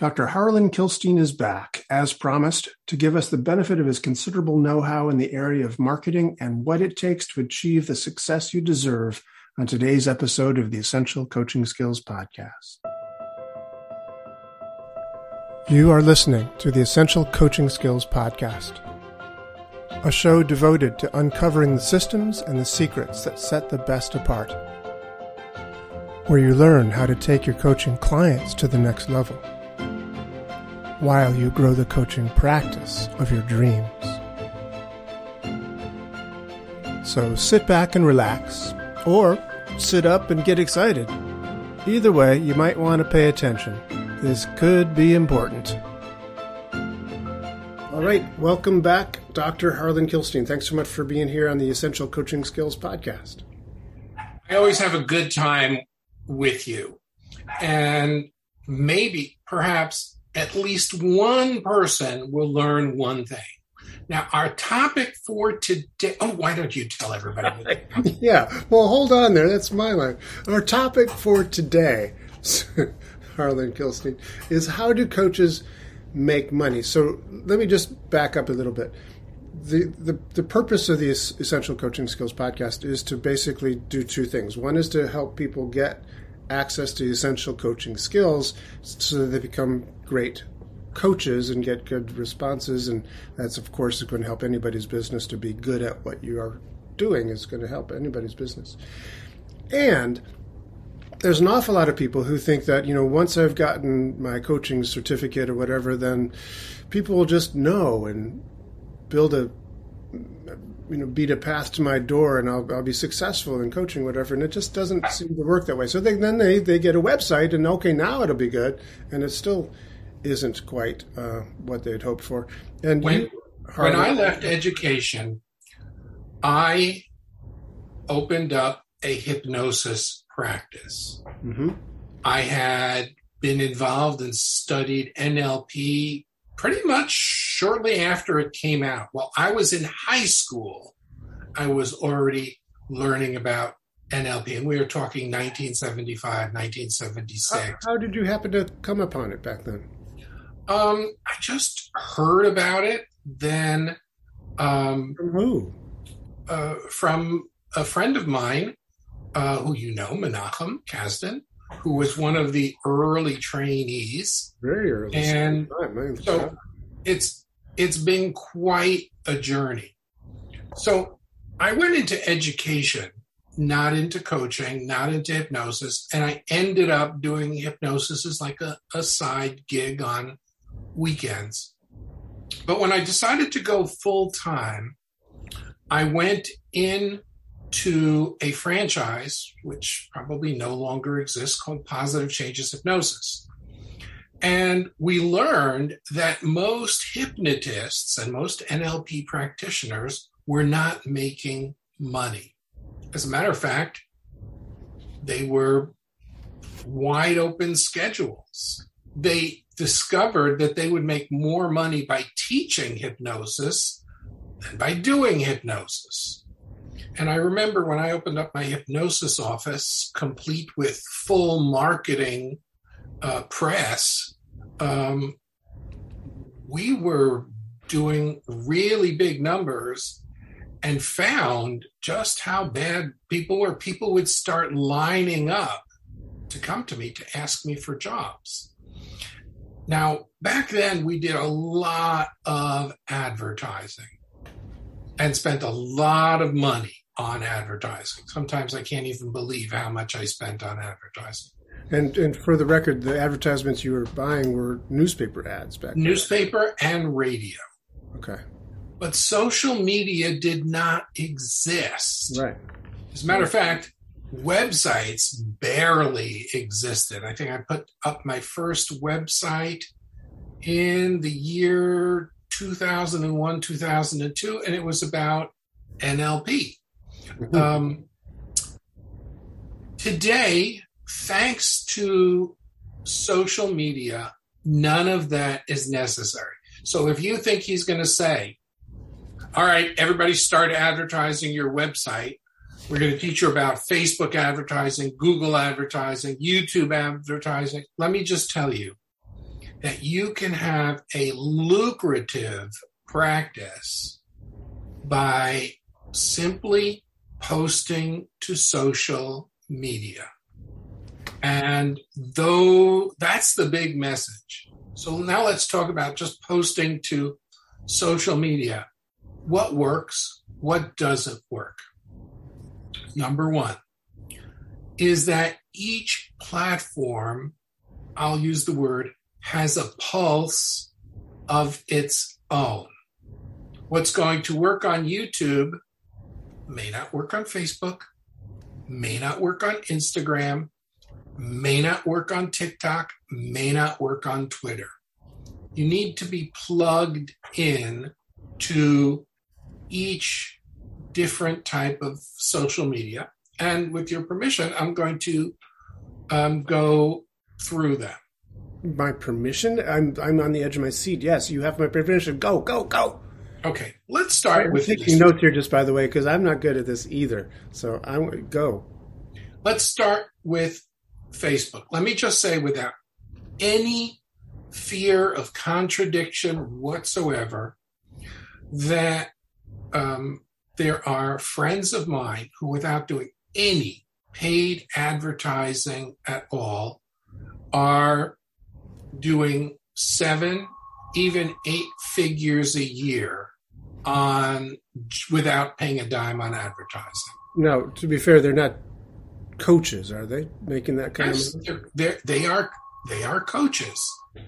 Dr. Harlan Kilstein is back, as promised, to give us the benefit of his considerable know how in the area of marketing and what it takes to achieve the success you deserve on today's episode of the Essential Coaching Skills Podcast. You are listening to the Essential Coaching Skills Podcast, a show devoted to uncovering the systems and the secrets that set the best apart, where you learn how to take your coaching clients to the next level while you grow the coaching practice of your dreams. So sit back and relax, or sit up and get excited. Either way, you might want to pay attention. This could be important. All right, welcome back, Dr. Harlan Kilstein. Thanks so much for being here on the Essential Coaching Skills Podcast. I always have a good time with you. And maybe, perhaps, at least one person will learn one thing. Now, our topic for today. Oh, why don't you tell everybody? yeah, well, hold on there. That's my line. Our topic for today, Harlan Kilstein, is how do coaches make money? So let me just back up a little bit. The, the, the purpose of the Essential Coaching Skills podcast is to basically do two things. One is to help people get access to essential coaching skills so that they become great coaches and get good responses. And that's, of course, going to help anybody's business to be good at what you are doing, is going to help anybody's business. And there's an awful lot of people who think that, you know, once I've gotten my coaching certificate or whatever, then people will just know and build a you know beat a path to my door and I'll, I'll be successful in coaching whatever and it just doesn't seem to work that way so they, then they, they get a website and okay now it'll be good and it's still isn't quite uh, what they'd hoped for and when, you, when i left education i opened up a hypnosis practice mm-hmm. i had been involved and studied nlp pretty much shortly after it came out. While I was in high school, I was already learning about NLP, and we were talking 1975, 1976. How, how did you happen to come upon it back then? Um, I just heard about it. Then, um, from who? Uh, from a friend of mine, uh, who you know, Menachem Kasdan who was one of the early trainees. Very early. And so it's it's been quite a journey. So I went into education, not into coaching, not into hypnosis, and I ended up doing hypnosis as like a, a side gig on weekends. But when I decided to go full time, I went in to a franchise, which probably no longer exists, called Positive Changes Hypnosis. And we learned that most hypnotists and most NLP practitioners were not making money. As a matter of fact, they were wide open schedules. They discovered that they would make more money by teaching hypnosis than by doing hypnosis. And I remember when I opened up my hypnosis office, complete with full marketing uh, press, um, we were doing really big numbers and found just how bad people were. People would start lining up to come to me to ask me for jobs. Now, back then, we did a lot of advertising and spent a lot of money on advertising. Sometimes I can't even believe how much I spent on advertising. And and for the record, the advertisements you were buying were newspaper ads back then. Newspaper and radio. Okay. But social media did not exist. Right. As a matter of fact, websites barely existed. I think I put up my first website in the year 2001, 2002, and it was about NLP. Mm-hmm. Um, today, thanks to social media, none of that is necessary. So if you think he's going to say, all right, everybody start advertising your website. We're going to teach you about Facebook advertising, Google advertising, YouTube advertising. Let me just tell you, that you can have a lucrative practice by simply posting to social media. And though that's the big message. So now let's talk about just posting to social media. What works? What doesn't work? Number one is that each platform, I'll use the word, has a pulse of its own. What's going to work on YouTube may not work on Facebook, may not work on Instagram, may not work on TikTok, may not work on Twitter. You need to be plugged in to each different type of social media. And with your permission, I'm going to um, go through them. My permission? I'm I'm on the edge of my seat. Yes, you have my permission. Go, go, go. Okay, let's start I'm with taking notes here, just by the way, because I'm not good at this either. So I'm go. Let's start with Facebook. Let me just say, without any fear of contradiction whatsoever, that um, there are friends of mine who, without doing any paid advertising at all, are doing seven, even eight figures a year on without paying a dime on advertising. No, to be fair, they're not coaches, are they? Making that kind Yes, of they're, they're, they are they are coaches,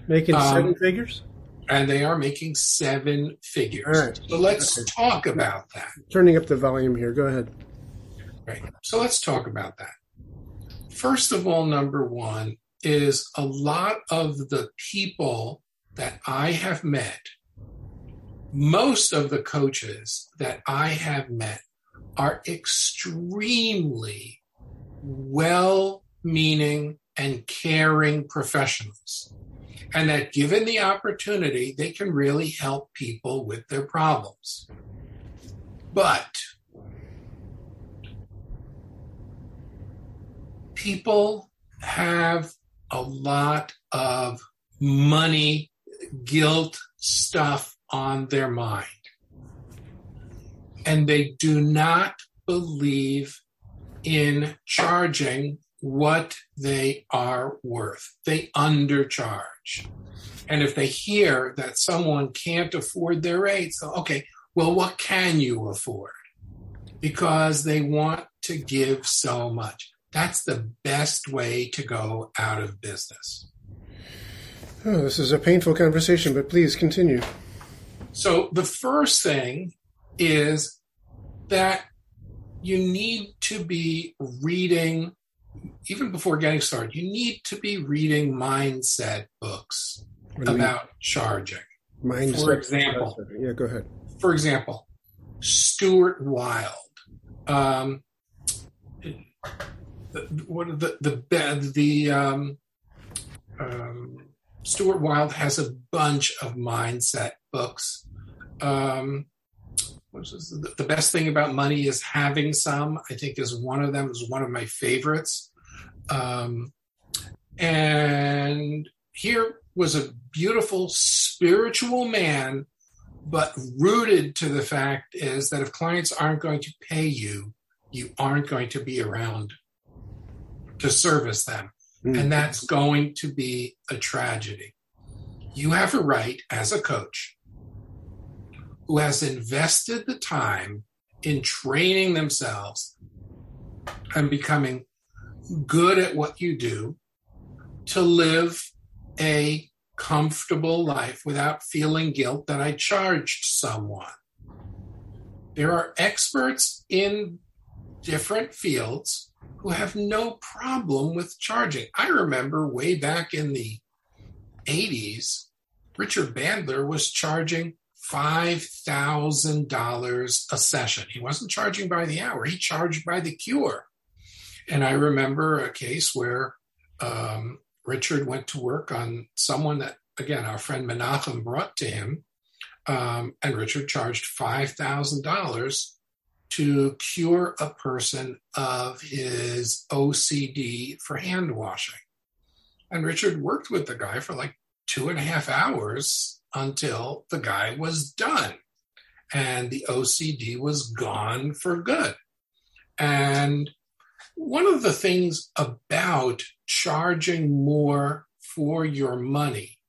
making um, seven figures? And they are making seven figures. Right. So let's Okay. talk about that. Turning up the volume here. Go ahead. Right. So let's talk about that. First of all, number one is a lot of the people that I have met, most of the coaches that I have met are extremely well meaning and caring professionals. And that given the opportunity, they can really help people with their problems. But people have a lot of money, guilt stuff on their mind. And they do not believe in charging what they are worth. They undercharge. And if they hear that someone can't afford their rates, okay, well, what can you afford? Because they want to give so much. That's the best way to go out of business. Oh, this is a painful conversation, but please continue. So the first thing is that you need to be reading, even before getting started, you need to be reading mindset books you mean? about charging. Mindset. for example. Yeah, go ahead. For example, Stuart Wilde. Um, the, what are the the the, the um, um, Stuart Wilde has a bunch of mindset books. Um, what's is The, the best thing about money is having some. I think is one of them. Is one of my favorites. Um, and here was a beautiful spiritual man, but rooted to the fact is that if clients aren't going to pay you, you aren't going to be around to service them. Mm. And that's going to be a tragedy. You have a right as a coach who has invested the time in training themselves and becoming good at what you do to live a comfortable life without feeling guilt that I charged someone. There are experts in different fields who have no problem with charging. I remember way back in the 80s, Richard Bandler was charging $5,000 a session. He wasn't charging by the hour, he charged by the cure. And I remember a case where um, Richard went to work on someone that, again, our friend Menachem brought to him, um, and Richard charged $5,000 to cure a person of his OCD for hand washing. And Richard worked with the guy for like two and a half hours until the guy was done and the OCD was gone for good. And one of the things about charging more for your money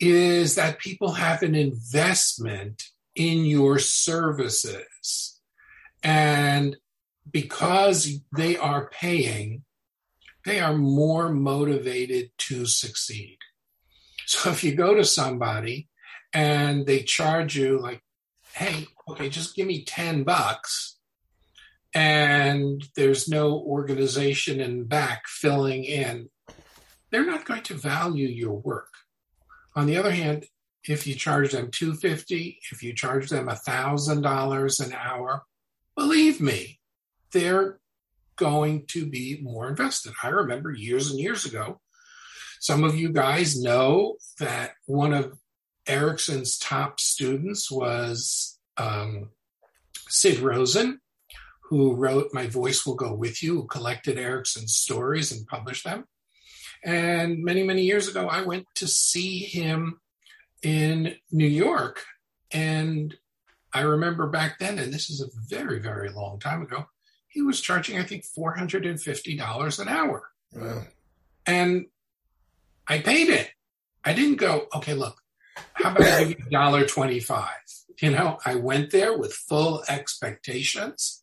is that people have an investment in your services. And because they are paying, they are more motivated to succeed. So if you go to somebody and they charge you like, hey, okay, just give me 10 bucks, and there's no organization in back filling in, they're not going to value your work. On the other hand, if you charge them 250 if you charge them $1000 an hour believe me they're going to be more invested i remember years and years ago some of you guys know that one of erickson's top students was um, sid rosen who wrote my voice will go with you who collected erickson's stories and published them and many many years ago i went to see him in New York. And I remember back then, and this is a very, very long time ago, he was charging, I think, $450 an hour. Wow. And I paid it. I didn't go, okay, look, how about I give you $1.25? You know, I went there with full expectations.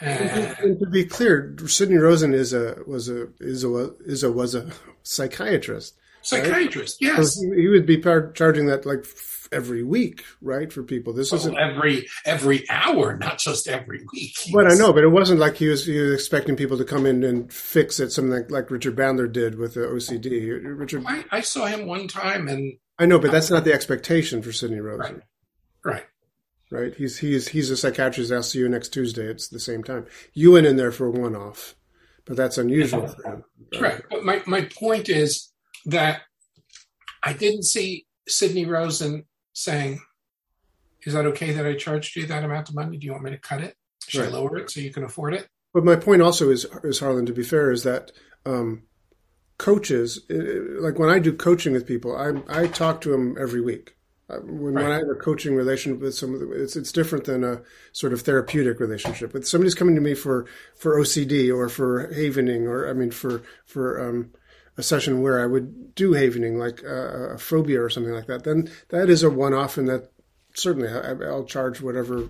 And, and to be clear, Sidney Rosen is a was a is a is a was a psychiatrist psychiatrist. Right? Yes, so he would be par- charging that like every week, right, for people. This isn't every every hour, not just every week. But I know, but it wasn't like he was he was expecting people to come in and fix it, something like, like Richard Bandler did with the OCD. Richard, I, I saw him one time, and I know, but that's not the expectation for Sidney Rosen. Right. right. Right. He's he's he's a psychiatrist. I'll see you next Tuesday. It's the same time. You went in there for a one off, but that's unusual for him. Right. right. But my my point is that I didn't see Sidney Rosen saying, Is that okay that I charged you that amount of money? Do you want me to cut it? Should right. I lower it so you can afford it? But my point also is, is Harlan, to be fair, is that um, coaches, like when I do coaching with people, I, I talk to them every week. Uh, when, right. when, I have a coaching relationship with them, it's it's different than a sort of therapeutic relationship. But somebody's coming to me for for OCD or for havening, or I mean for for um, a session where I would do havening, like a, a phobia or something like that, then that is a one-off, and that certainly I, will charge whatever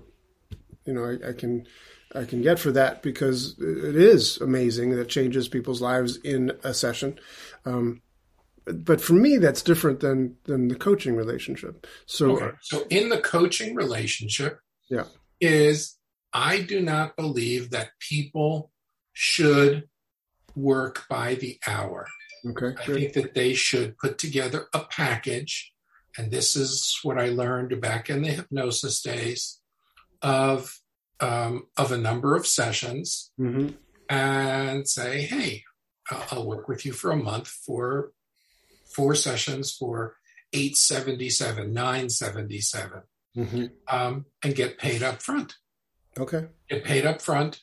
you know I, I, can I can get for that because it is amazing that changes people's lives in a session. Um, but for me, that's different than than the coaching relationship. So, okay. so in the coaching relationship, yeah, is I do not believe that people should work by the hour. Okay. I think that they should put together a package, and this is what I learned back in the hypnosis days of um, of a number of sessions, mm-hmm. and say, "Hey, I'll work with you for a month for four sessions for eight seventy seven, nine seventy seven, mm-hmm. um, and get paid up front." Okay. Get paid up front,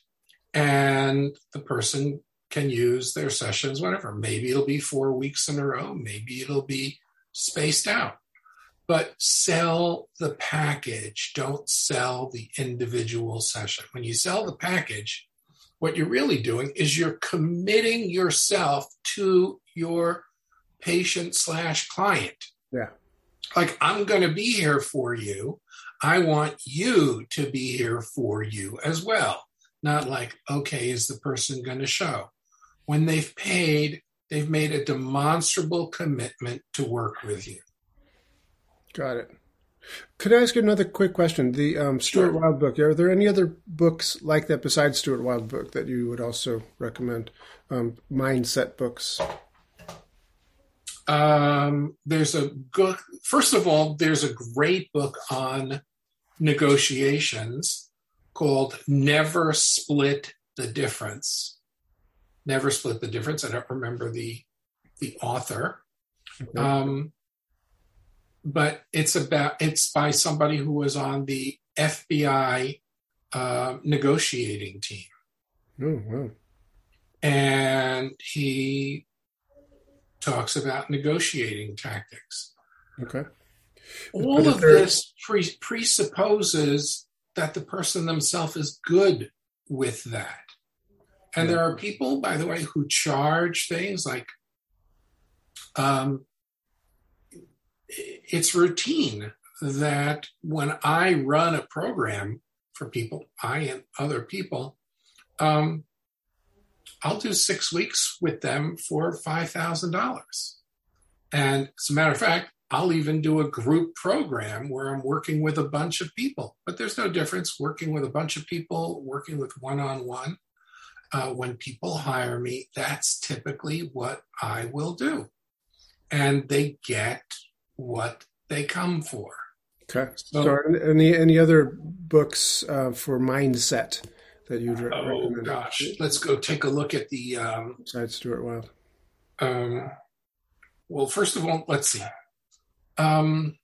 and the person can use their sessions whatever. Maybe it'll be four weeks in a row, maybe it'll be spaced out. But sell the package, don't sell the individual session. When you sell the package, what you're really doing is you're committing yourself to your patient slash client. Yeah. Like, I'm going to be here for you. I want you to be here for you as well. Not like, okay, is the person going to show? When they've paid, they've made a demonstrable commitment to work with you. Got it. Could I ask you another quick question? The um, Stuart sure. Wilde book. Are there any other books like that besides Stuart Wilde book that you would also recommend? Um, mindset books. Um, there's a good. First of all, there's a great book on negotiations called "Never Split the Difference." Never split the difference. I don't remember the the author. Okay. Um, but it's about it's by somebody who was on the FBI uh, negotiating team. Oh, wow. And he talks about negotiating tactics. Okay. All of this pre- presupposes that the person themselves is good with that. And there are people, by the way, who charge things like um, it's routine that when I run a program for people, I and other people, um, I'll do six weeks with them for $5,000. And as a matter of fact, I'll even do a group program where I'm working with a bunch of people. But there's no difference working with a bunch of people, working with one on one. When people hire me, that's typically what I will do. And they get what they come for. Okay. So, so any any other books uh, for mindset that you'd re- oh, recommend? Oh gosh, let's go take a look at the. Um, Besides Stuart Wilde. Um, well, first of all, let's see. Um,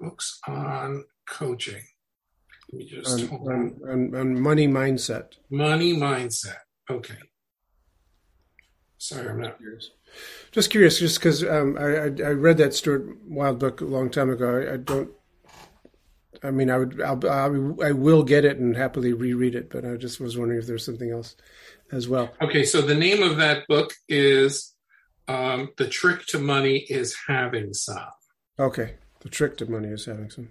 books on coaching. Let just on, on, on, on money mindset. Money mindset. Okay. Sorry, I'm not curious. Just curious, just because um, I, I, read that Stuart Wilde book a long time ago. I, I don't. I mean, I would, I'll, I'll, I will get it and happily reread it, but I just was wondering if there's something else as well. Okay, so the name of that book is um, "The Trick to Money is Having Some." Okay, the trick to money is having some.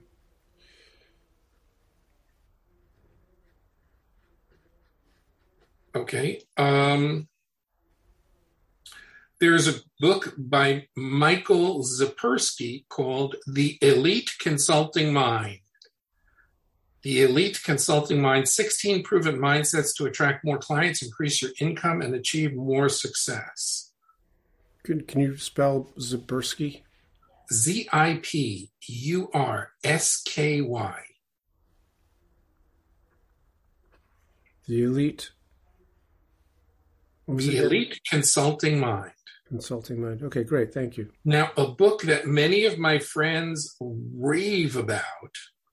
Okay. Um, there's a book by Michael Zipursky called The Elite Consulting Mind. The Elite Consulting Mind 16 proven mindsets to attract more clients, increase your income, and achieve more success. Can, can you spell Zipursky? Z I P U R S K Y. The Elite. The Elite Consulting Mind. Consulting Mind. Okay, great. Thank you. Now, a book that many of my friends rave about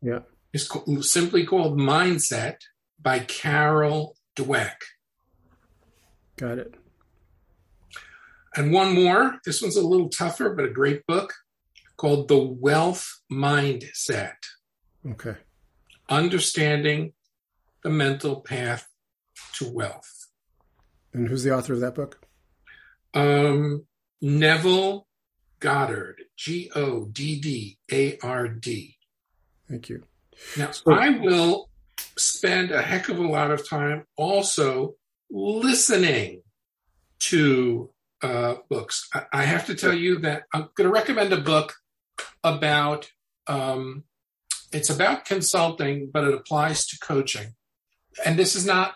yeah. is simply called Mindset by Carol Dweck. Got it. And one more. This one's a little tougher, but a great book called The Wealth Mindset. Okay. Understanding the mental path to wealth. And who's the author of that book? Um, Neville Goddard, G O D D A R D. Thank you. Now, so, I will spend a heck of a lot of time also listening to uh, books. I, I, have to tell you that I'm going to recommend a book about. Um, it's about consulting, but it applies to coaching. And this is not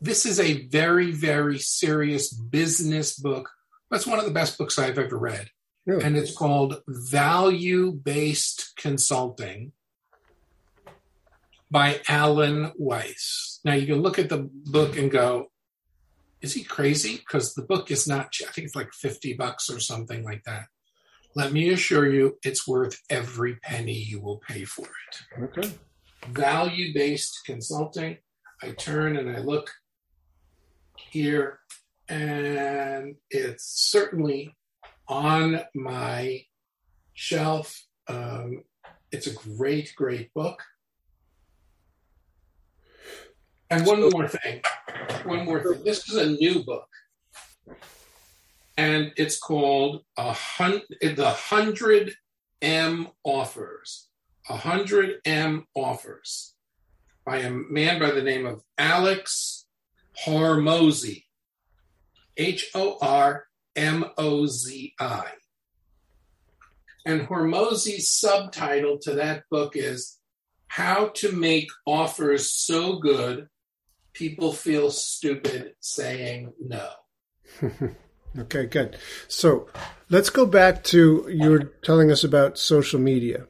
this is a very, very serious business book. That's one of the best books I've ever read. Really? And it's called Value Based Consulting by Alan Weiss. Now, you can look at the book and go, is he crazy? Because the book is not, I think it's like 50 bucks or something like that. Let me assure you, it's worth every penny you will pay for it. Okay. Value based consulting. I turn and I look here, and it's certainly on my shelf. Um, it's a great, great book. And one more thing, one more thing. This is a new book, and it's called a hun- the hundred M offers. A hundred M offers by a man by the name of Alex Hormozi. H O R M O Z I. And Hormozi's subtitle to that book is How to Make Offers So Good People Feel Stupid Saying No. okay, good. So let's go back to you were telling us about social media.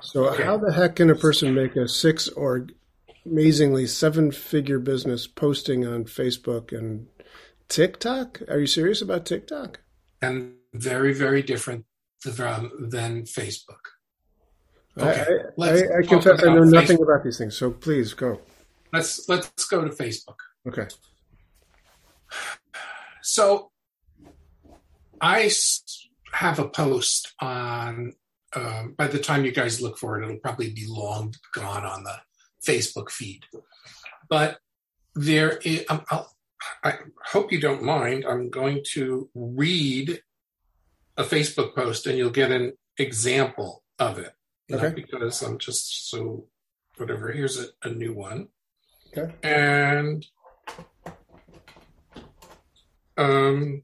So, okay. how the heck can a person make a six or amazingly seven figure business posting on Facebook and TikTok. Are you serious about TikTok? And very, very different from, than Facebook. Okay, I, I, I confess I know nothing about these things, so please go. Let's let's go to Facebook. Okay. So I have a post on, um, by the time you guys look for it, it'll probably be long gone on the Facebook feed. But there is, I'll, I hope you don't mind. I'm going to read a Facebook post and you'll get an example of it. Okay. Because I'm just so whatever. Here's a, a new one. Okay. And um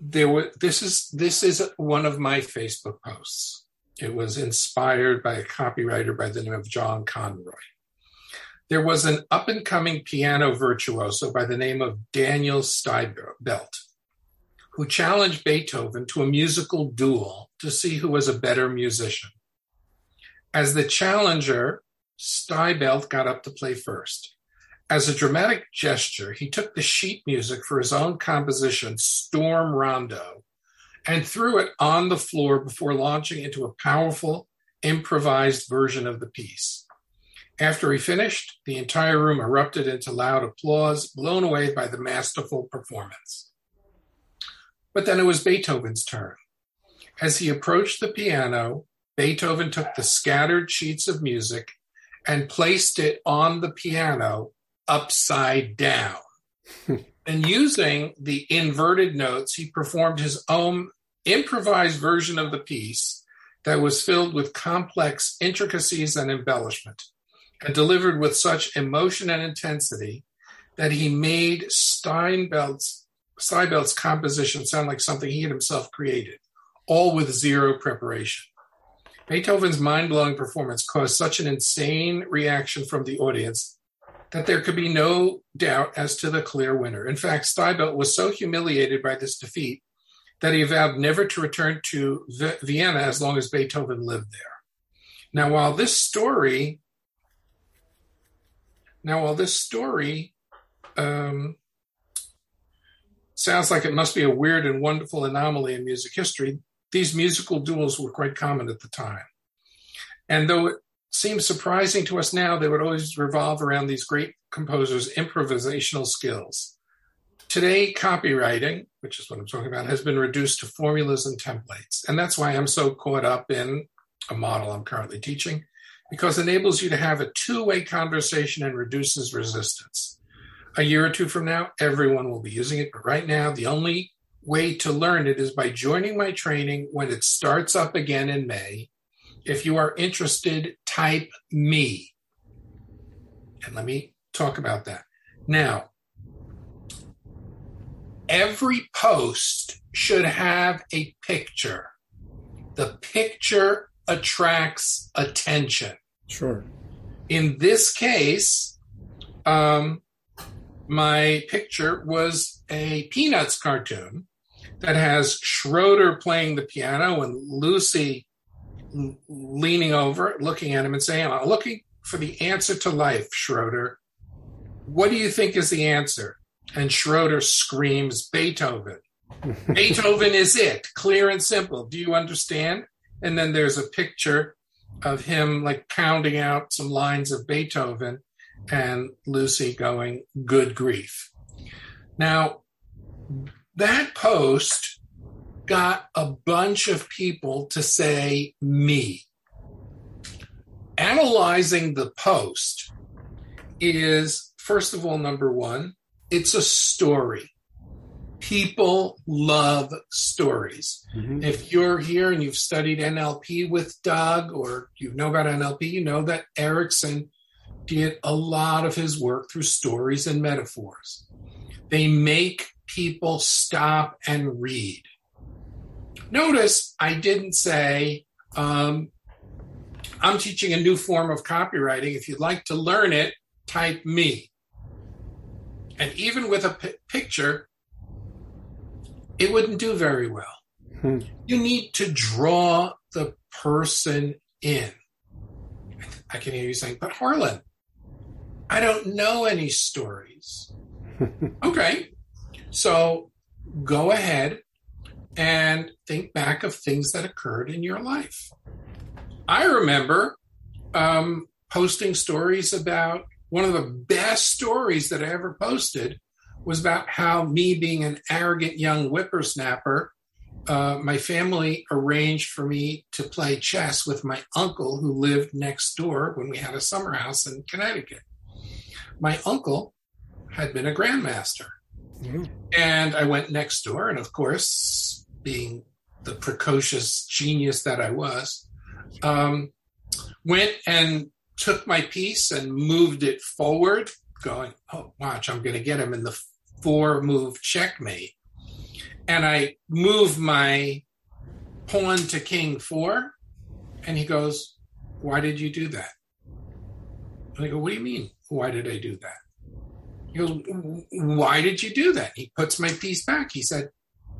there was this is this is one of my Facebook posts. It was inspired by a copywriter by the name of John Conroy. There was an up and coming piano virtuoso by the name of Daniel Steibelt who challenged Beethoven to a musical duel to see who was a better musician. As the challenger, Steibelt got up to play first. As a dramatic gesture, he took the sheet music for his own composition, Storm Rondo, and threw it on the floor before launching into a powerful, improvised version of the piece. After he finished, the entire room erupted into loud applause, blown away by the masterful performance. But then it was Beethoven's turn. As he approached the piano, Beethoven took the scattered sheets of music and placed it on the piano upside down. and using the inverted notes, he performed his own improvised version of the piece that was filled with complex intricacies and embellishment and delivered with such emotion and intensity that he made Steinbelt's, Steinbelt's composition sound like something he had himself created, all with zero preparation. Beethoven's mind blowing performance caused such an insane reaction from the audience that there could be no doubt as to the clear winner. In fact, Steibelt was so humiliated by this defeat that he vowed never to return to Vienna as long as Beethoven lived there. Now, while this story, now while this story um, sounds like it must be a weird and wonderful anomaly in music history, these musical duels were quite common at the time. And though it seems surprising to us now, they would always revolve around these great composers' improvisational skills. Today, copywriting, which is what I'm talking about, has been reduced to formulas and templates. And that's why I'm so caught up in a model I'm currently teaching, because it enables you to have a two way conversation and reduces resistance. A year or two from now, everyone will be using it. But right now, the only way to learn it is by joining my training when it starts up again in May. If you are interested, type me. And let me talk about that. Now, every post should have a picture. The picture attracts attention. Sure. In this case, um, my picture was a Peanuts cartoon that has Schroeder playing the piano and Lucy leaning over, looking at him and saying, I'm looking for the answer to life, Schroeder. What do you think is the answer? And Schroeder screams, Beethoven. Beethoven is it, clear and simple. Do you understand? And then there's a picture of him like pounding out some lines of Beethoven and Lucy going, good grief. Now, that post got a bunch of people to say me. Analyzing the post is, first of all, number one, it's a story. People love stories. Mm-hmm. If you're here and you've studied NLP with Doug or you know about NLP, you know that Erickson did a lot of his work through stories and metaphors. They make people stop and read. Notice I didn't say, um, I'm teaching a new form of copywriting. If you'd like to learn it, type me. And even with a p- picture, it wouldn't do very well. Hmm. You need to draw the person in. I can hear you saying, but Harlan, I don't know any stories. okay. So go ahead and think back of things that occurred in your life. I remember um, posting stories about one of the best stories that I ever posted was about how me being an arrogant young whippersnapper, uh, my family arranged for me to play chess with my uncle who lived next door when we had a summer house in Connecticut. My uncle had been a grandmaster. Mm-hmm. And I went next door, and of course, being the precocious genius that I was, um, went and took my piece and moved it forward, going, "Oh, watch! I'm going to get him in the four move checkmate." And I move my pawn to king four, and he goes, "Why did you do that?" And I go, "What do you mean? Why did I do that?" He goes, Why did you do that? He puts my piece back. He said,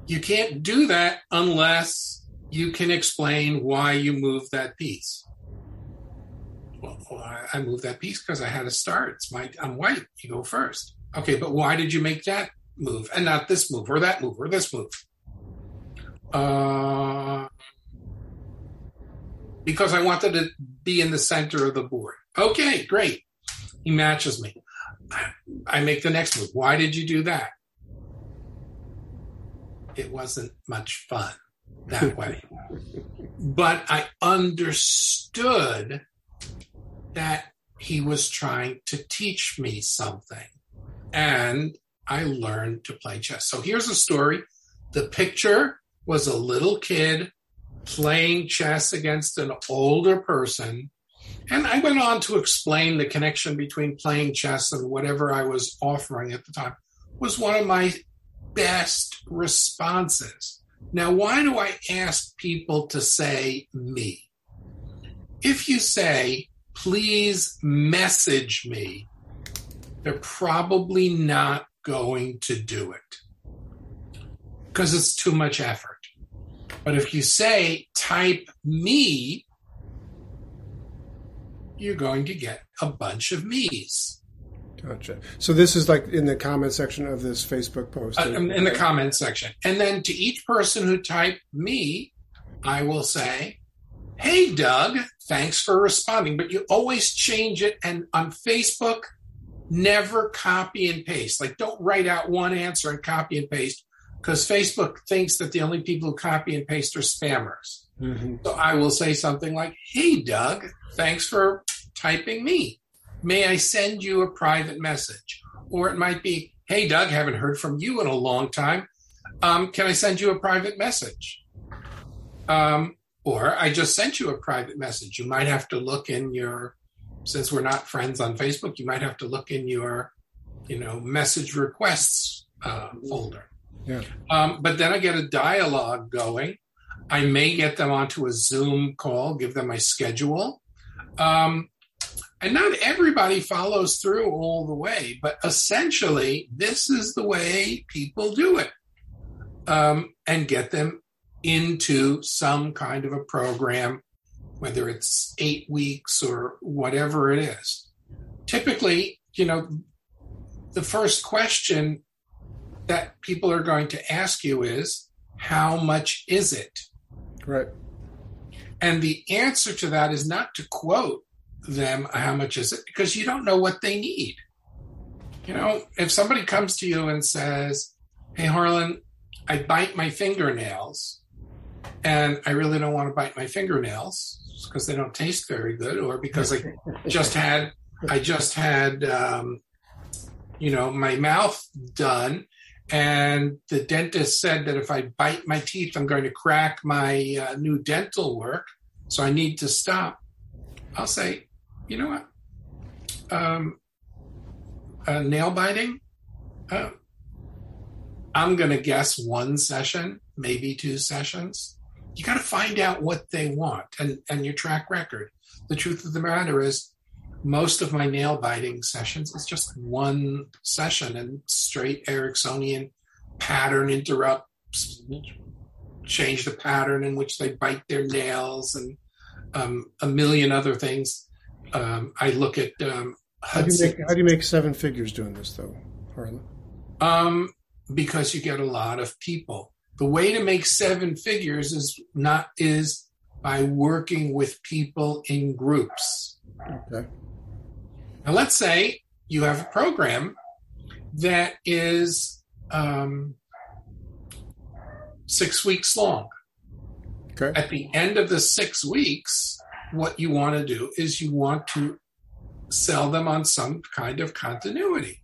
You can't do that unless you can explain why you moved that piece. Well, I moved that piece because I had a start. It's my I'm white. You go first. Okay, but why did you make that move and not this move or that move or this move? Uh, because I wanted to be in the center of the board. Okay, great. He matches me. I make the next move. Why did you do that? It wasn't much fun that way. but I understood that he was trying to teach me something. And I learned to play chess. So here's a story. The picture was a little kid playing chess against an older person and I went on to explain the connection between playing chess and whatever I was offering at the time was one of my best responses. Now, why do I ask people to say me? If you say, please message me, they're probably not going to do it because it's too much effort. But if you say, type me, you're going to get a bunch of me's. Gotcha. So this is like in the comment section of this Facebook post. Uh, in the comment section. And then to each person who typed me, I will say, Hey, Doug, thanks for responding. But you always change it. And on Facebook, never copy and paste. Like, don't write out one answer and copy and paste because Facebook thinks that the only people who copy and paste are spammers. Mm-hmm. So I will say something like, Hey, Doug, thanks for typing me. May I send you a private message? Or it might be, Hey, Doug, haven't heard from you in a long time. Um, can I send you a private message? Um, or I just sent you a private message. You might have to look in your, since we're not friends on Facebook, you might have to look in your, you know, message requests uh, folder. Yeah. Um, but then I get a dialogue going. I may get them onto a Zoom call, give them my schedule. Um, and not everybody follows through all the way, but essentially, this is the way people do it um, and get them into some kind of a program, whether it's eight weeks or whatever it is. Typically, you know, the first question that people are going to ask you is, How much is it? Right. And the answer to that is not to quote them how much is it because you don't know what they need. You know, if somebody comes to you and says, Hey, Harlan, I bite my fingernails and I really don't want to bite my fingernails because they don't taste very good or because I just had, I just had, um, you know, my mouth done and the dentist said that if I bite my teeth, I'm going to crack my uh, new dental work. So I need to stop. I'll say, you know what? Um, uh, nail biting. Uh, I'm going to guess one session, maybe two sessions. You got to find out what they want and, and your track record. The truth of the matter is, most of my nail biting sessions is just one session and straight Ericksonian pattern interrupts, change the pattern in which they bite their nails and um, a million other things um, I look at um, how do, you make, how do you make seven figures doing this though, Harlan? Um, because you get a lot of people. The way to make seven figures is not is by working with people in groups. Okay. Now let's say you have a program that is um, six weeks long. Okay. At the end of the six weeks, what you want to do is you want to sell them on some kind of continuity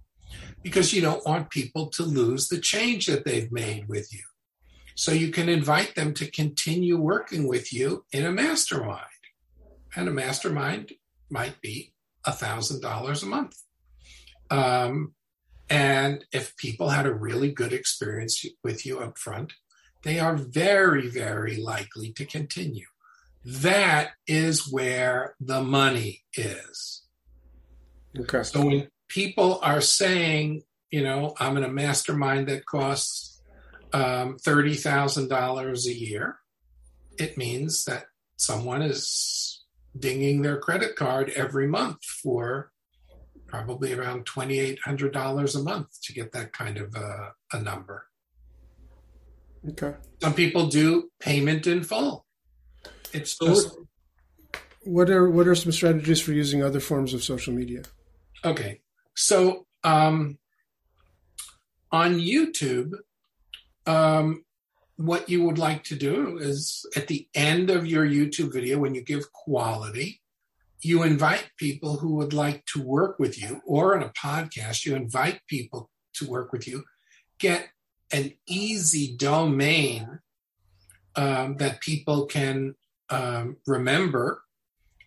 because you don't want people to lose the change that they've made with you. So you can invite them to continue working with you in a mastermind. And a mastermind might be $1,000 a month. Um, and if people had a really good experience with you up front, they are very, very likely to continue. That is where the money is. Okay. So when people are saying, you know, I'm in a mastermind that costs um, $30,000 a year, it means that someone is dinging their credit card every month for probably around $2,800 a month to get that kind of a, a number. Okay. Some people do payment in full. It's just what are what are some strategies for using other forms of social media? Okay. So um, on YouTube, um, what you would like to do is at the end of your YouTube video, when you give quality, you invite people who would like to work with you, or in a podcast, you invite people to work with you, get an easy domain um, that people can um, remember.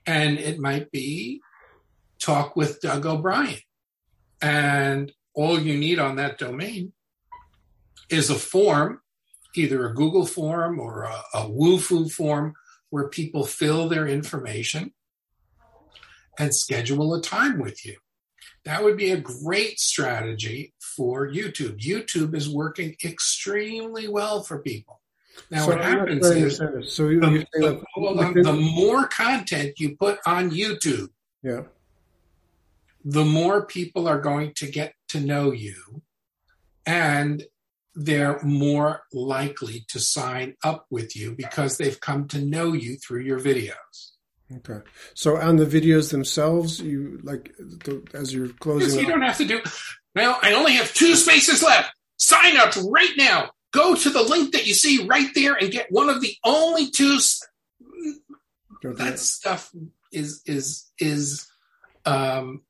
And it might be talk with Doug O'Brien. And all you need on that domain is a form, either a Google form or a, a Wufoo form, where people fill their information and schedule a time with you. That would be a great strategy for YouTube. YouTube is working extremely well for people. Now, So what happens is. So you, the, you say the- that- hold on, the more content you put on YouTube, yeah. the more people are going to get to know you and they're more likely to sign up with you because they've come to know you through your videos. Okay. So on the videos themselves, you like the, as you're Yes, closing. you up- don't have to do. Now, I only have two spaces left. Sign up right now. Go to the link that you see right there and get one of the only two. s- That stuff is is is um,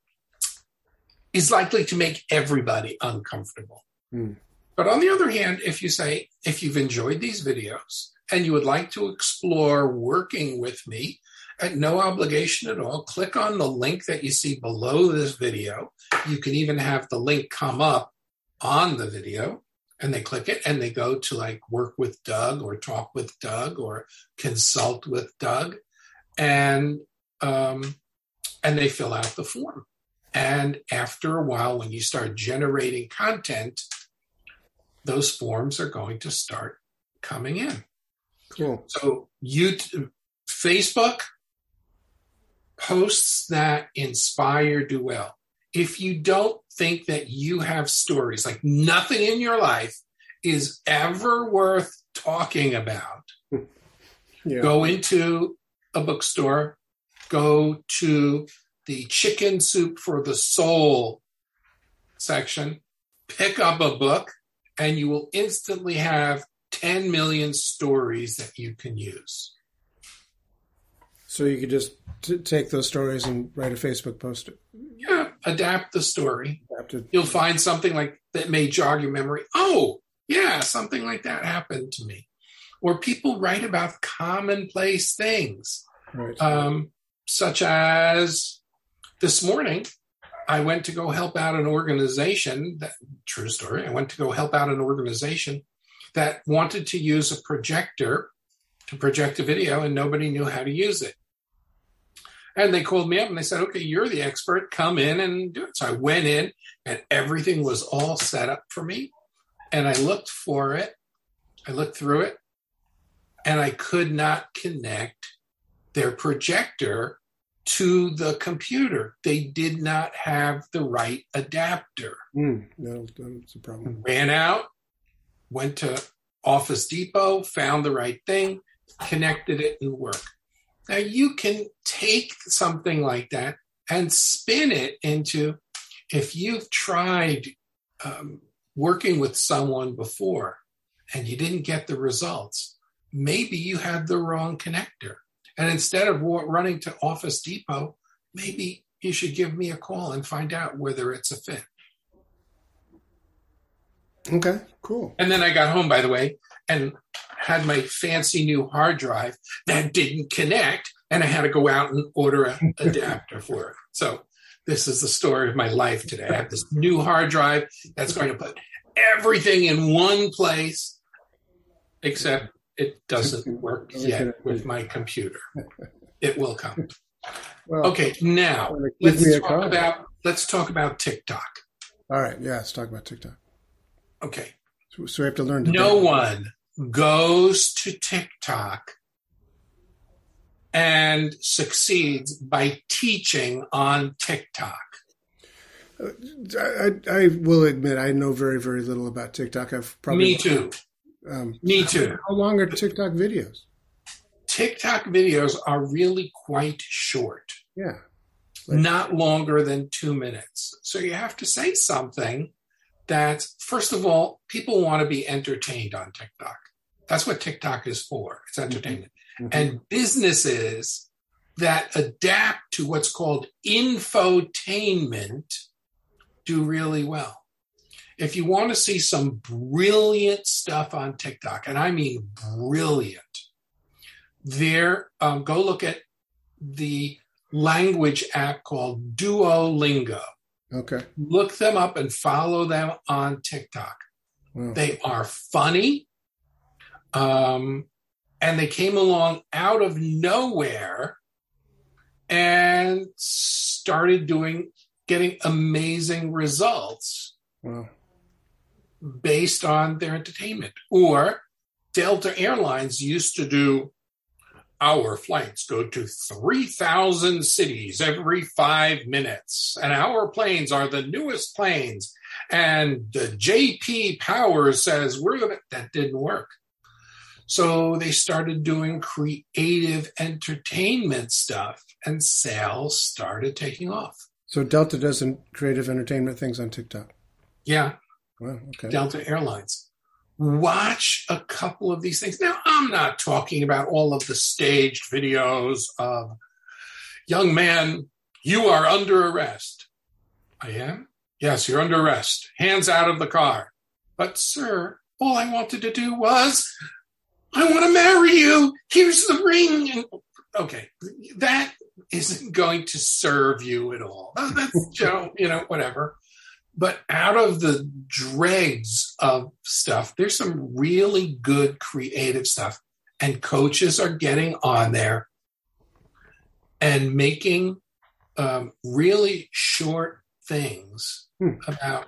is likely to make everybody uncomfortable. Hmm. But on the other hand, if you say if you've enjoyed these videos and you would like to explore working with me at no obligation at all, click on the link that you see below this video. You can even have the link come up on the video and they click it and they go to like work with Doug or talk with Doug or consult with Doug and um, and they fill out the form. And after a while, when you start generating content, those forms are going to start coming in. Cool. So YouTube, Facebook posts that inspire do well. If you don't think that you have stories, like nothing in your life is ever worth talking about, Yeah. go into a bookstore, go to the chicken soup for the soul section, pick up a book, and you will instantly have 10 million stories that you can use. So you could just t- take those stories and write a Facebook post. Yeah, adapt the story. Adapt it. You'll find something like that may jog your memory. Oh, yeah, something like that happened to me. Or people write about commonplace things. Right. um, such as this morning, I went to go help out an organization. That true story. I went to go help out an organization that wanted to use a projector to project a video, and nobody knew how to use it. And they called me up and they said, "Okay, you're the expert. Come in and do it." So I went in, and everything was all set up for me. And I looked for it. I looked through it, and I could not connect their projector to the computer. They did not have the right adapter. Mm, no, that's a problem. Ran out, went to Office Depot, found the right thing, connected it, and worked. Now you can take something like that and spin it into if you've tried um, working with someone before and you didn't get the results, maybe you had the wrong connector. And instead of running to Office Depot, maybe you should give me a call and find out whether it's a fit. Okay, cool. And then I got home, by the way, and had my fancy new hard drive that didn't connect, and I had to go out and order an adapter for it. So this is the story of my life today. I have this new hard drive that's going to put everything in one place, except it doesn't work yet with my computer. It will come. Well, okay, now let's talk about let's talk about TikTok. All right, yeah, let's talk about TikTok. Okay. So, so we have to learn. To no one goes to TikTok and succeeds by teaching on TikTok. I, I, will admit I know very very little about TikTok. I've probably me too. Um, me too. How long are TikTok videos? TikTok videos are really quite short. Yeah. Like, not longer than two minutes. So you have to say something that, first of all, people want to be entertained on TikTok. That's what TikTok is for. It's mm-hmm. entertainment. Mm-hmm. And businesses that adapt to what's called infotainment do really well. If you want to see some brilliant stuff on TikTok, and I mean brilliant, there, um, go look at the language app called Duolingo. Okay. Look them up and follow them on TikTok. Wow. They are funny. Um, and they came along out of nowhere and started doing getting amazing results wow. based on their entertainment. Or Delta Airlines used to do our flights go to 3,000 cities every five minutes, and our planes are the newest planes. And the J.D. Power says we're that didn't work. So they started doing creative entertainment stuff, and sales started taking off. So Delta does some creative entertainment things on TikTok. Yeah. Wow, okay. Delta Airlines watch a couple of these things. Now, I'm not talking about all of the staged videos of young man, you are under arrest. I am? Yes, you're under arrest. Hands out of the car. But, sir, all I wanted to do was, I want to marry you. Here's the ring. okay, that isn't going to serve you at all. That's, Joe, you know, whatever. But out of the dregs of stuff, there's some really good creative stuff. And coaches are getting on there and making um, really short things hmm. about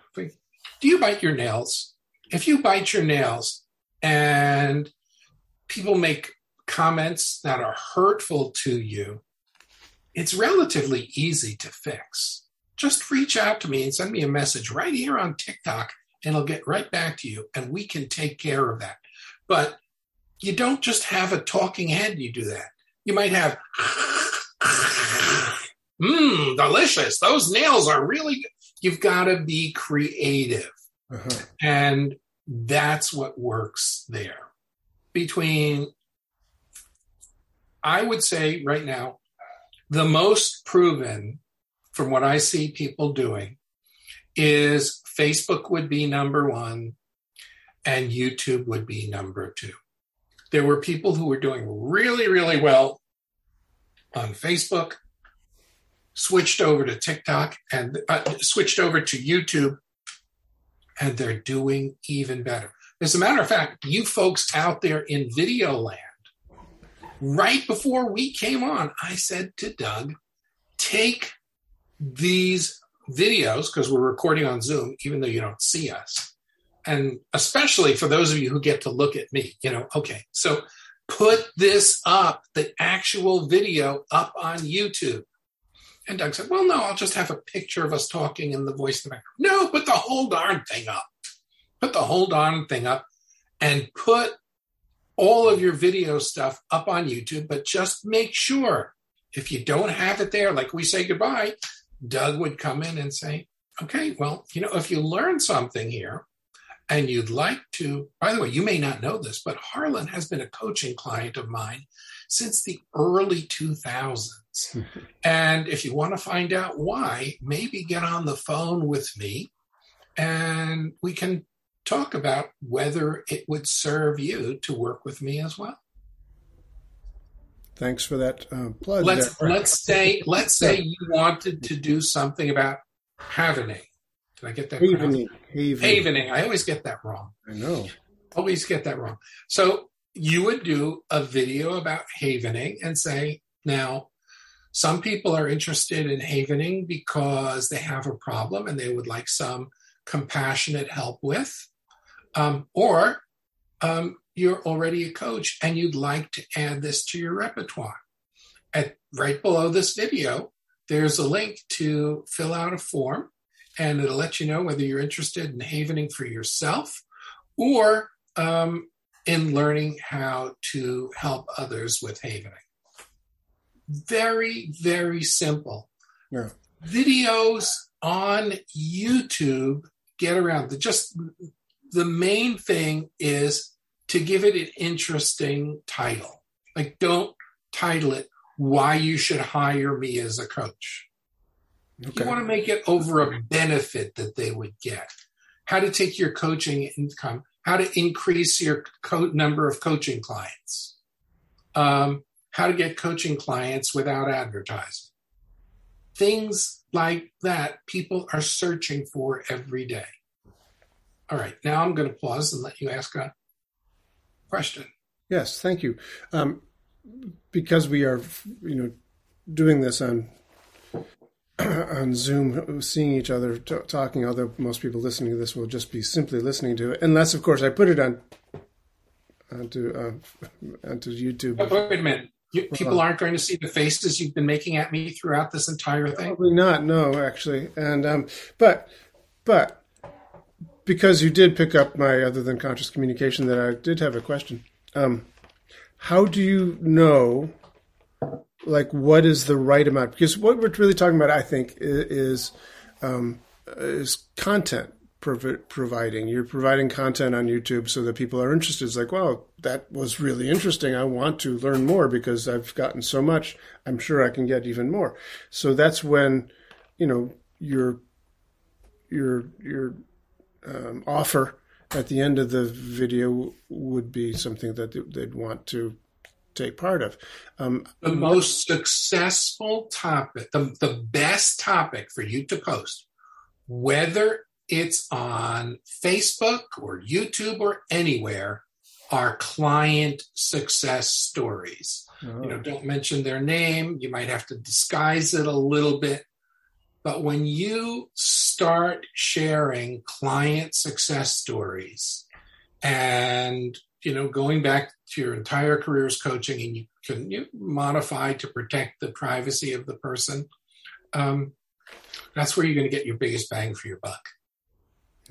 do you bite your nails? If you bite your nails and people make comments that are hurtful to you, it's relatively easy to fix just reach out to me and send me a message right here on TikTok, and I'll get right back to you, and we can take care of that. But you don't just have a talking head, you do that. You might have, mmm, delicious. Those nails are really good. You've got to be creative. Uh-huh. And that's what works there. Between, I would say right now, the most proven from what I see people doing is Facebook would be number one and YouTube would be number two. There were people who were doing really, really well on Facebook, switched over to TikTok and uh, switched over to YouTube, and they're doing even better. As a matter of fact, you folks out there in video land, right before we came on, I said to Doug, take these videos, because we're recording on Zoom, even though you don't see us, and especially for those of you who get to look at me, you know, okay, so put this up, the actual video up on YouTube. And Doug said, Well, no, I'll just have a picture of us talking and the voice in the background. No, put the whole darn thing up. Put the whole darn thing up and put all of your video stuff up on YouTube, but just make sure if you don't have it there, like we say goodbye, Doug would come in and say, okay, well, you know, if you learn something here and you'd like to, by the way, you may not know this, but Harlan has been a coaching client of mine since the early 2000s. and if you want to find out why, maybe get on the phone with me and we can talk about whether it would serve you to work with me as well. Thanks for that uh, plug. Let's let's say let's say you wanted to do something about havening. Did I get that? Havening. Havening. Havening. I always get that wrong. I know. Always get that wrong. So you would do a video about havening and say, now, some people are interested in havening because they have a problem and they would like some compassionate help with. Um, or um, you're already a coach and you'd like to add this to your repertoire. At right below this video, there's a link to fill out a form and it'll let you know whether you're interested in havening for yourself or um, in learning how to help others with havening. Very, very simple. Yeah. Videos on YouTube get around. The, just the main thing is to give it an interesting title. Like, don't title it "Why You Should Hire Me as a Coach." Okay. You want to make it over a benefit that they would get. How to take your coaching income how to increase your co- number of coaching clients, um, how to get coaching clients without advertising. Things like that people are searching for every day. All right, now I'm going to pause and let you ask a question. Yes, thank you. Um, because we are, you know, doing this on on Zoom, seeing each other t- talking. Although most people listening to this will just be simply listening to it, unless, of course, I put it on onto uh, onto YouTube. Oh, wait a minute. You, people aren't going to see the faces you've been making at me throughout this entire thing. Probably not. No, actually, and um, but but because you did pick up my other than conscious communication, that I did have a question. Um, how do you know like what is the right amount? Because what we're really talking about, I think, is um, is content prov- providing. You're providing content on YouTube so that people are interested. It's like, wow, that was really interesting. I want to learn more because I've gotten so much. I'm sure I can get even more. So that's when, you know, your your your um, offer at the end of the video would be something that they'd want to take part of. Um, the most successful topic, the, the best topic for you to post, whether it's on Facebook or YouTube or anywhere, are client success stories. Oh. You know, don't mention their name. You might have to disguise it a little bit. But when you start sharing client success stories and you know, going back to your entire career as coaching and you can you modify to protect the privacy of the person, um, that's where you're going to get your biggest bang for your buck.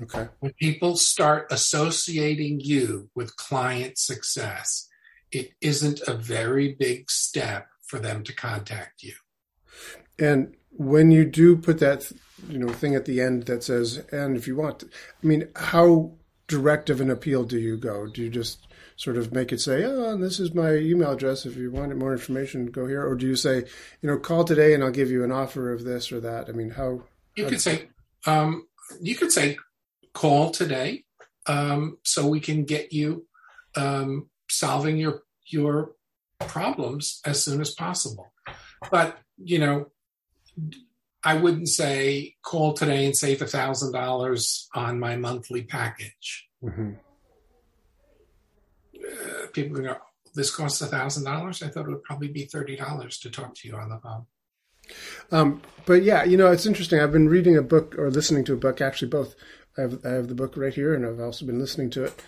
Okay. When people start associating you with client success, it isn't a very big step for them to contact you. And when you do put that, you know, thing at the end that says, "and if you want," to, I mean, how direct of an appeal do you go? Do you just sort of make it say, "Oh, and this is my email address. If you want more information, go here," or do you say, "You know, call today and I'll give you an offer of this or that"? I mean, how you how could say, um, you could say, "Call today," um, so we can get you um, solving your your problems as soon as possible. But you know, I wouldn't say call today and save a thousand dollars on my monthly package. Mm-hmm. Uh, people go, this costs a thousand dollars. I thought it would probably be thirty dollars to talk to you on the phone. Um, but yeah, you know, it's interesting. I've been reading a book or listening to a book, actually both. I have, I have the book right here, and I've also been listening to it,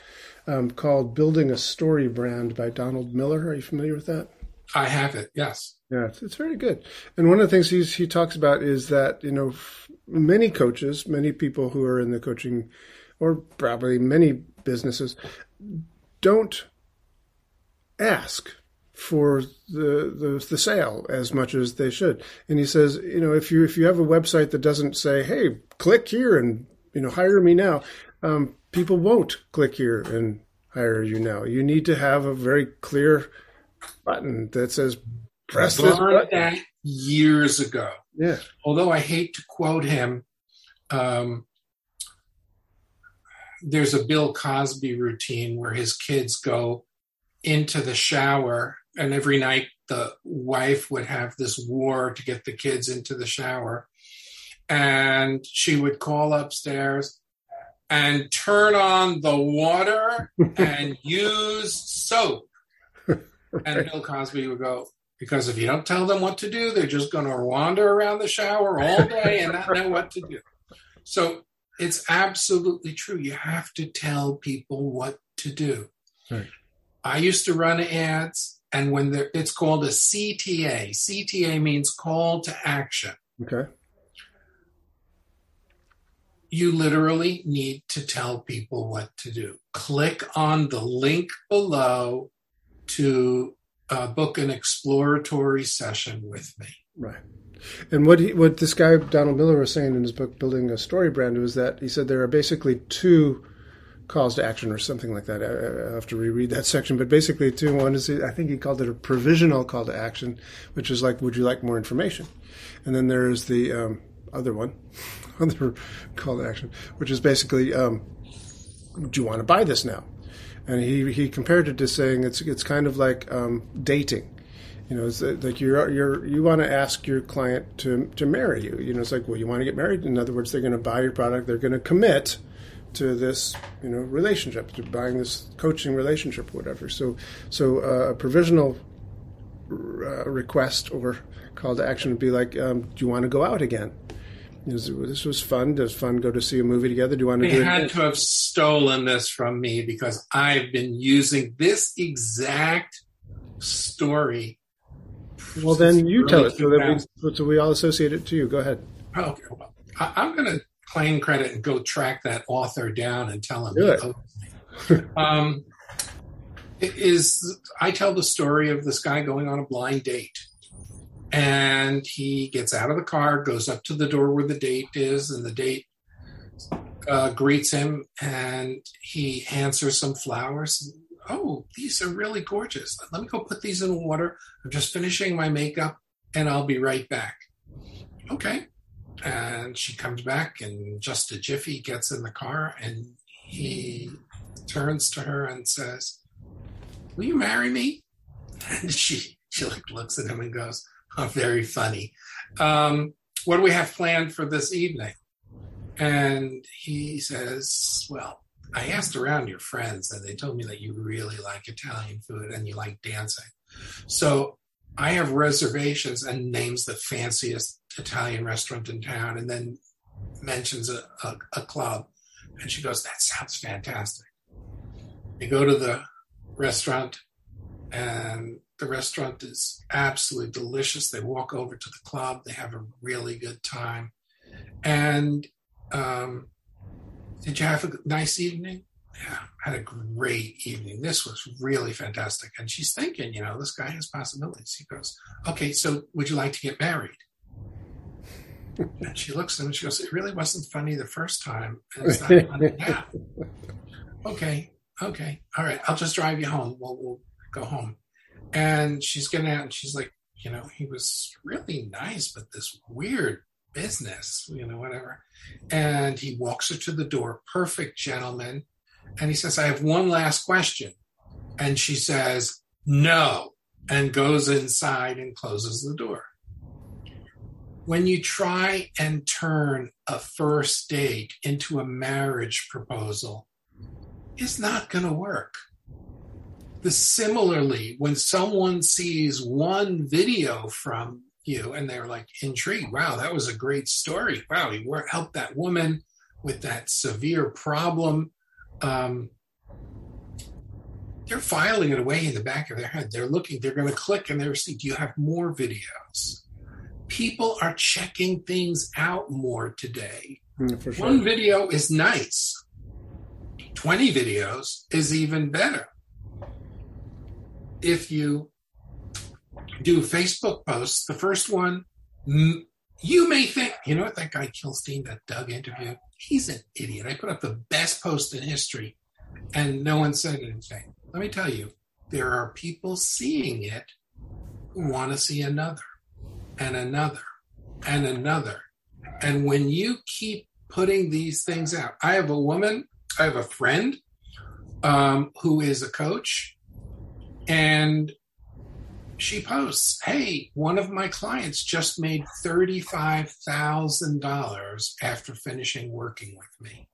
um, called "Building a Story Brand" by Donald Miller. Are you familiar with that? I have it. Yes. Yeah, it's, it's very good. And one of the things he's, he talks about is that you know many coaches, many people who are in the coaching, or probably many businesses, don't ask for the, the the sale as much as they should. And he says, you know, if you if you have a website that doesn't say, "Hey, click here and you know hire me now," um, people won't click here and hire you now. You need to have a very clear button that says, "Press this button." years ago. Yeah. Although I hate to quote him, um, there's a Bill Cosby routine where his kids go into the shower, and every night the wife would have this war to get the kids into the shower. And she would call upstairs and turn on the water and use soap. And Bill Cosby would go, because if you don't tell them what to do, they're just going to wander around the shower all day and not know what to do. So it's absolutely true. You have to tell people what to do. Right. I used to run ads, and when there, it's called a CTA. CTA means call to action. Okay. You literally need to tell people what to do. Click on the link below to uh, book an exploratory session with me. Right. And what he, what this guy Donald Miller was saying in his book Building a Story Brand was that he said there are basically two calls to action or something like that. I, I have to reread that section, but basically two. One is I think he called it a provisional call to action, which is like, would you like more information? And then there is the um, other one, other call to action, which is basically, um, do you want to buy this now? And he he compared it to saying it's it's kind of like um, dating you know, it's like you're you're you want to ask your client to to marry you. You know, it's like, well, you want to get married. In other words, they're going to buy your product. They're going to commit to this, you know, relationship, to buying this coaching relationship, whatever. So, so uh, a provisional uh, request or call to action would be like, um, do you want to go out again? This was fun. Does fun go to see a movie together? Do you want to? They had it? to have stolen this from me because I've been using this exact story well, then you tell it so that we, so we all associate it to you. Go ahead. Okay. Well, I, am going to claim credit and go track that author down and tell him. Do it. um, it is I tell the story of this guy going on a blind date. And he gets out of the car, goes up to the door where the date is, and the date uh, greets him, and he hands her some flowers oh, these are really gorgeous. Let me go put these in water. I'm just finishing my makeup and I'll be right back. Okay. And she comes back and just a jiffy gets in the car and he turns to her and says, Will you marry me? And she, she looks at him and goes, very funny. Um, what do we have planned for this evening? And he says, Well, I asked around your friends and they told me that you really like Italian food and you like dancing. So I have reservations and names the fanciest Italian restaurant in town and then mentions a, a, a club. And she goes, That sounds fantastic. They go to the restaurant and the restaurant is absolutely delicious. They walk over to the club, they have a really good time. And um, did you have a nice evening? Yeah, had a great evening. This was really fantastic. And she's thinking, you know, this guy has possibilities. He goes, okay, so would you like to get married? and she looks at him and she goes, it really wasn't funny the first time. And it's not funny now. okay, okay, all right, I'll just drive you home. We'll, we'll go home. And she's getting out and she's like, you know, he was really nice, but this weird business, you know, whatever. And he walks her to the door, perfect gentleman. And he says, I have one last question. And she says, no, and goes inside and closes the door. When you try and turn a first date into a marriage proposal, it's not going to work. The similarly, when someone sees one video from you and they're like intrigued wow that was a great story. Wow he helped that woman with that severe problem um, they're filing it away in the back of their head. They're looking they're going to click and they're see do you have more videos? People are checking things out more today. Mm, sure. one video is nice. 20 videos is even better if you do Facebook posts. The first one, you may think, you know what, that guy Kilstein, that Doug interview, he's an idiot. I put up the best post in history and no one said anything. Let me tell you, there are people seeing it who want to see another and another and another. And when you keep putting these things out, I have a woman, I have a friend um, who is a coach, and she posts, Hey, one of my clients just made $35,000 after finishing working with me.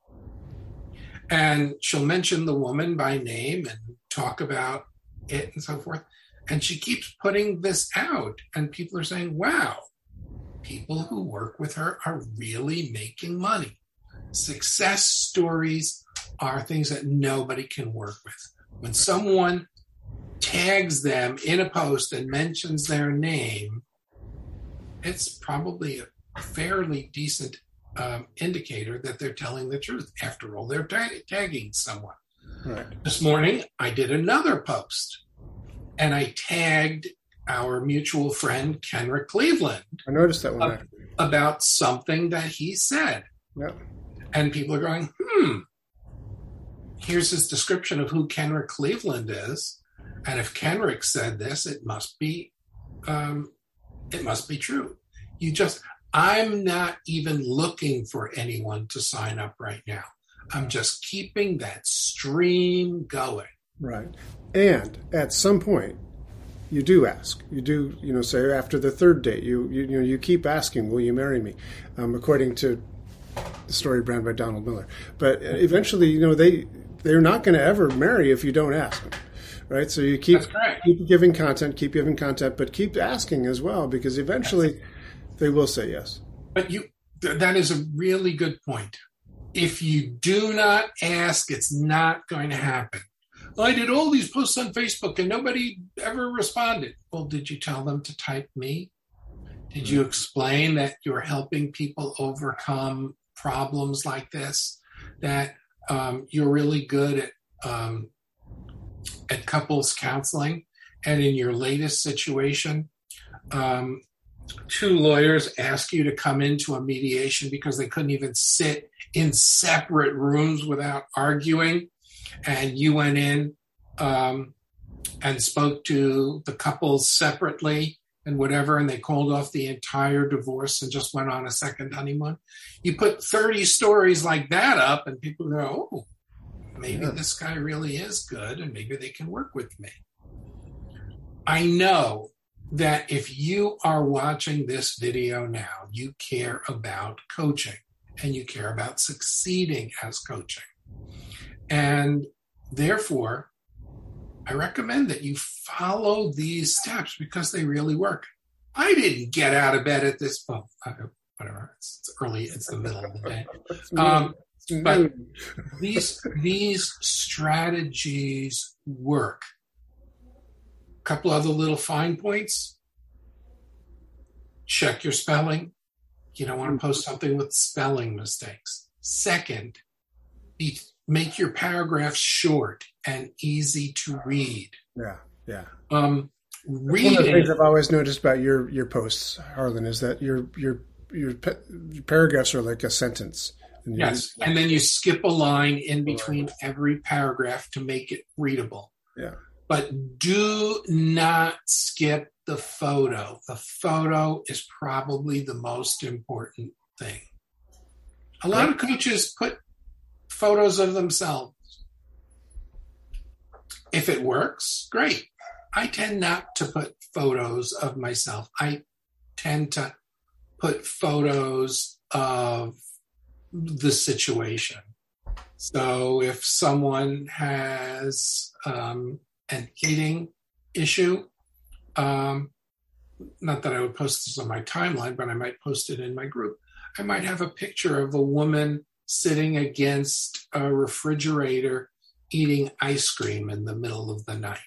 And she'll mention the woman by name and talk about it and so forth. And she keeps putting this out, and people are saying, Wow, people who work with her are really making money. Success stories are things that nobody can work with. When someone tags them in a post and mentions their name, it's probably a fairly decent um, indicator that they're telling the truth. After all, they're tagging someone. Right. This morning, I did another post and I tagged our mutual friend Kenrick Cleveland. I noticed that one. about something that he said. Yep. And people are going, hmm, here's his description of who Kenrick Cleveland is. And if Kenrick said this, it must be um, it must be true. You just I'm not even looking for anyone to sign up right now. I'm just keeping that stream going. Right. And at some point, you do ask. You do, you know, say after the third date, you you, you know, you keep asking, "Will you marry me?" Um, according to the story brand by Donald Miller. But eventually, you know, they they're not going to ever marry if you don't ask them, right? So you keep keep giving content, keep giving content, but keep asking as well because eventually they will say yes. But you that is a really good point. If you do not ask, it's not going to happen. I did all these posts on Facebook and nobody ever responded. Well, did you tell them to type me? Did you explain that you're helping people overcome problems like this? That um, you're really good at um, at couples counseling, and in your latest situation, um, two lawyers ask you to come into a mediation because they couldn't even sit in separate rooms without arguing and you went in um, and spoke to the couples separately and whatever, and they called off the entire divorce and just went on a second honeymoon. You put 30 stories like that up, and people go, oh, maybe yeah. this guy really is good, and maybe they can work with me. I know that if you are watching this video now, you care about coaching and you care about succeeding as coaching. And therefore, I recommend that you follow these steps because they really work. I didn't get out of bed at this point. Whatever, it's, it's early, it's the middle of the day. Um, but these these strategies work. A couple other little fine points. Check your spelling. You don't want to post something with spelling mistakes. Second, be make your paragraphs short and easy to read. Yeah, yeah. Um, reading, One of the things I've always noticed about your your posts, Harlan, is that your your your, your paragraphs are like a sentence. And yes, and then you skip a line in between every paragraph to make it readable. Yeah. But do not skip the photo. The photo is probably the most important thing. A lot of coaches put photos of themselves. If it works, great. I tend not to put photos of myself. I tend to put photos of the situation. So if someone has um, an eating issue, um, not that I would post this on my timeline, but I might post it in my group. I might have a picture of a woman sitting against a refrigerator eating ice cream in the middle of the night.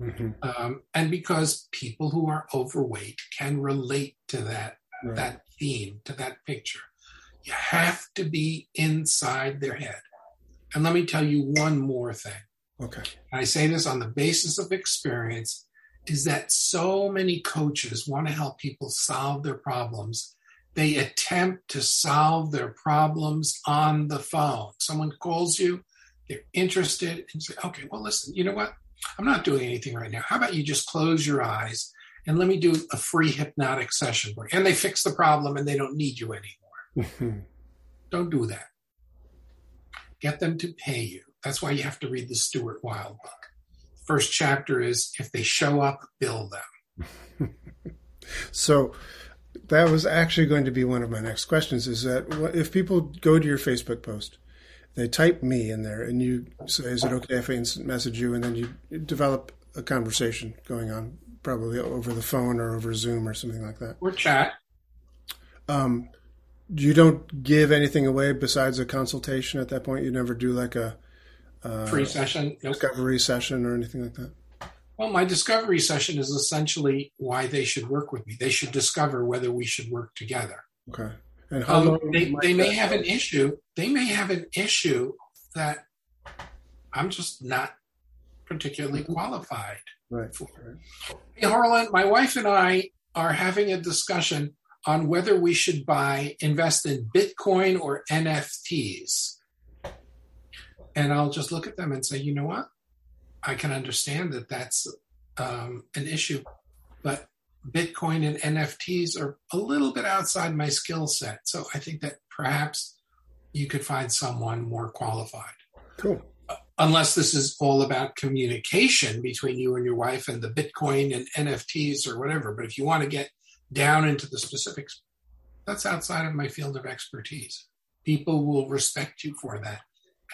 Mm-hmm. Um, and because people who are overweight can relate to that right. that theme, to that picture, you have to be inside their head. And let me tell you one more thing. Okay. I say this on the basis of experience. is that so many coaches want to help people solve their problems. They attempt to solve their problems on the phone. Someone calls you, they're interested, and say, okay, well, listen, you know what? I'm not doing anything right now. How about you just close your eyes and let me do a free hypnotic session? And they fix the problem and they don't need you anymore. don't do that. Get them to pay you. That's why you have to read the Stuart Wilde book first chapter is if they show up, bill them. so that was actually going to be one of my next questions is that if people go to your Facebook post, they type me in there and you say, is it okay if I instant message you? And then you develop a conversation going on probably over the phone or over Zoom or something like that. Or chat. Um, you don't give anything away besides a consultation at that point. You never do like a uh, free session, nope. discovery session, or anything like that? Well, my discovery session is essentially why they should work with me. They should discover whether we should work together. Okay. And how um, they, they may have an issue. They may have an issue that I'm just not particularly qualified right. for. Hey, Harlan, my wife and I are having a discussion on whether we should buy, invest in Bitcoin or NFTs. And I'll just look at them and say, you know what? I can understand that that's um, an issue, but Bitcoin and NFTs are a little bit outside my skill set. So I think that perhaps you could find someone more qualified. Cool. Unless this is all about communication between you and your wife and the Bitcoin and NFTs or whatever. But if you want to get down into the specifics, that's outside of my field of expertise. People will respect you for that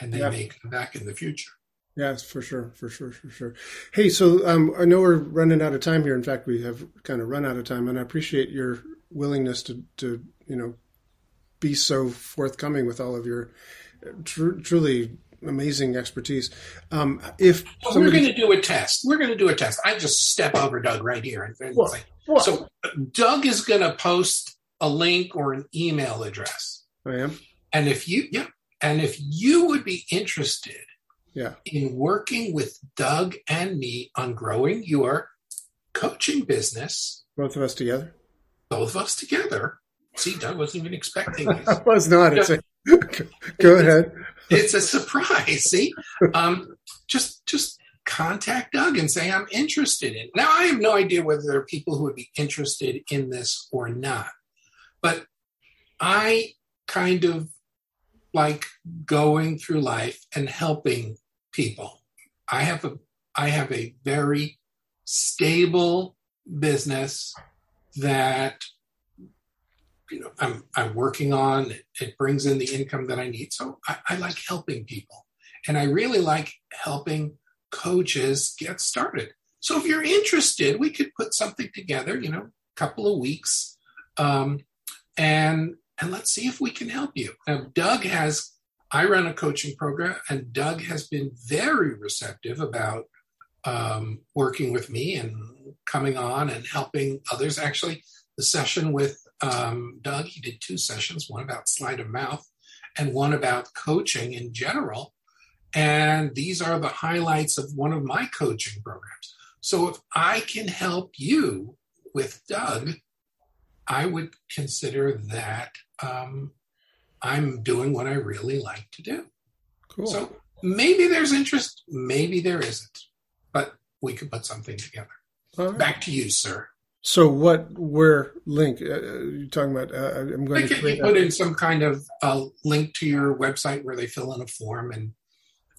and they may come back in the future. Yes, for sure, for sure, for sure. Hey, so um, I know we're running out of time here. In fact, we have kind of run out of time, and I appreciate your willingness to, to you know, be so forthcoming with all of your tr- truly amazing expertise. Um, if well, somebody... we're going to do a test, we're going to do a test. I just step over Doug right here and, and say, so Doug is going to post a link or an email address. I am. And if you, yeah, and if you would be interested yeah. in working with Doug and me on growing your coaching business, both of us together, both of us together. See, Doug wasn't even expecting this. I was not. It's a, go ahead. It's a surprise. See, um, just just contact Doug and say I'm interested in. Now, I have no idea whether there are people who would be interested in this or not, but I kind of like going through life and helping people. I have a I have a very stable business that you know I'm I'm working on. It, brings in the income that I need. So I, I like helping people. And I really like helping coaches get started. So if you're interested, we could put something together, you know, a couple of weeks. Um, and and let's see if we can help you. Now, Doug has, I run a coaching program, and Doug has been very receptive about um, working with me and coming on and helping others. Actually, the session with um, Doug, he did two sessions one about sleight of mouth and one about coaching in general. And these are the highlights of one of my coaching programs. So if I can help you with Doug, I would consider that um, I'm doing what I really like to do. Cool. So maybe there's interest, maybe there isn't, but we could put something together. Right. Back to you, sir. So what? Where link? Uh, uh you talking about? Uh, I'm going to you put in some kind of uh, link to your website where they fill in a form and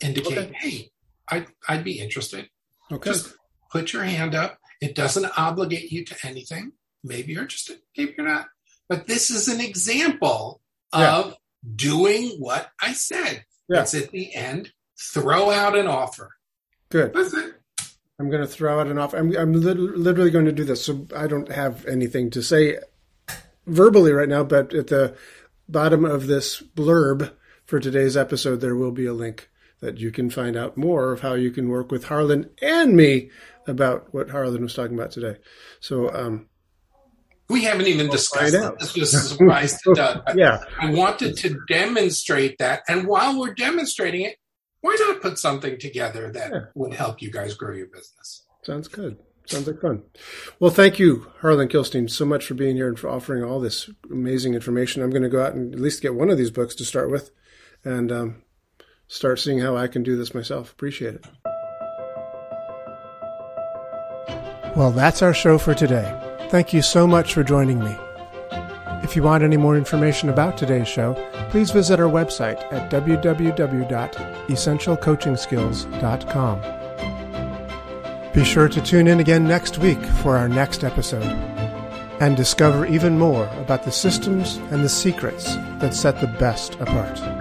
indicate, okay. hey, I, I'd be interested. Okay. Just put your hand up. It doesn't obligate you to anything. Maybe you're interested. Maybe you're not. But this is an example yeah. of doing what I said. Yeah. It's at the end. Throw out an offer. Good. That's it. I'm going to throw out an offer. I'm, I'm literally going to do this. So I don't have anything to say verbally right now, but at the bottom of this blurb for today's episode, there will be a link that you can find out more of how you can work with Harlan and me about what Harlan was talking about today. So, um, we haven't even discussed it. This was a surprise to Doug. yeah. I wanted to demonstrate that. And while we're demonstrating it, why not put something together that yeah. would help you guys grow your business? Sounds good. Sounds like fun. Well, thank you, Harlan Kilstein, so much for being here and for offering all this amazing information. I'm going to go out and at least get one of these books to start with and um, start seeing how I can do this myself. Appreciate it. Well, that's our show for today. Thank you so much for joining me. If you want any more information about today's show, please visit our website at www.essentialcoachingskills.com. Be sure to tune in again next week for our next episode and discover even more about the systems and the secrets that set the best apart.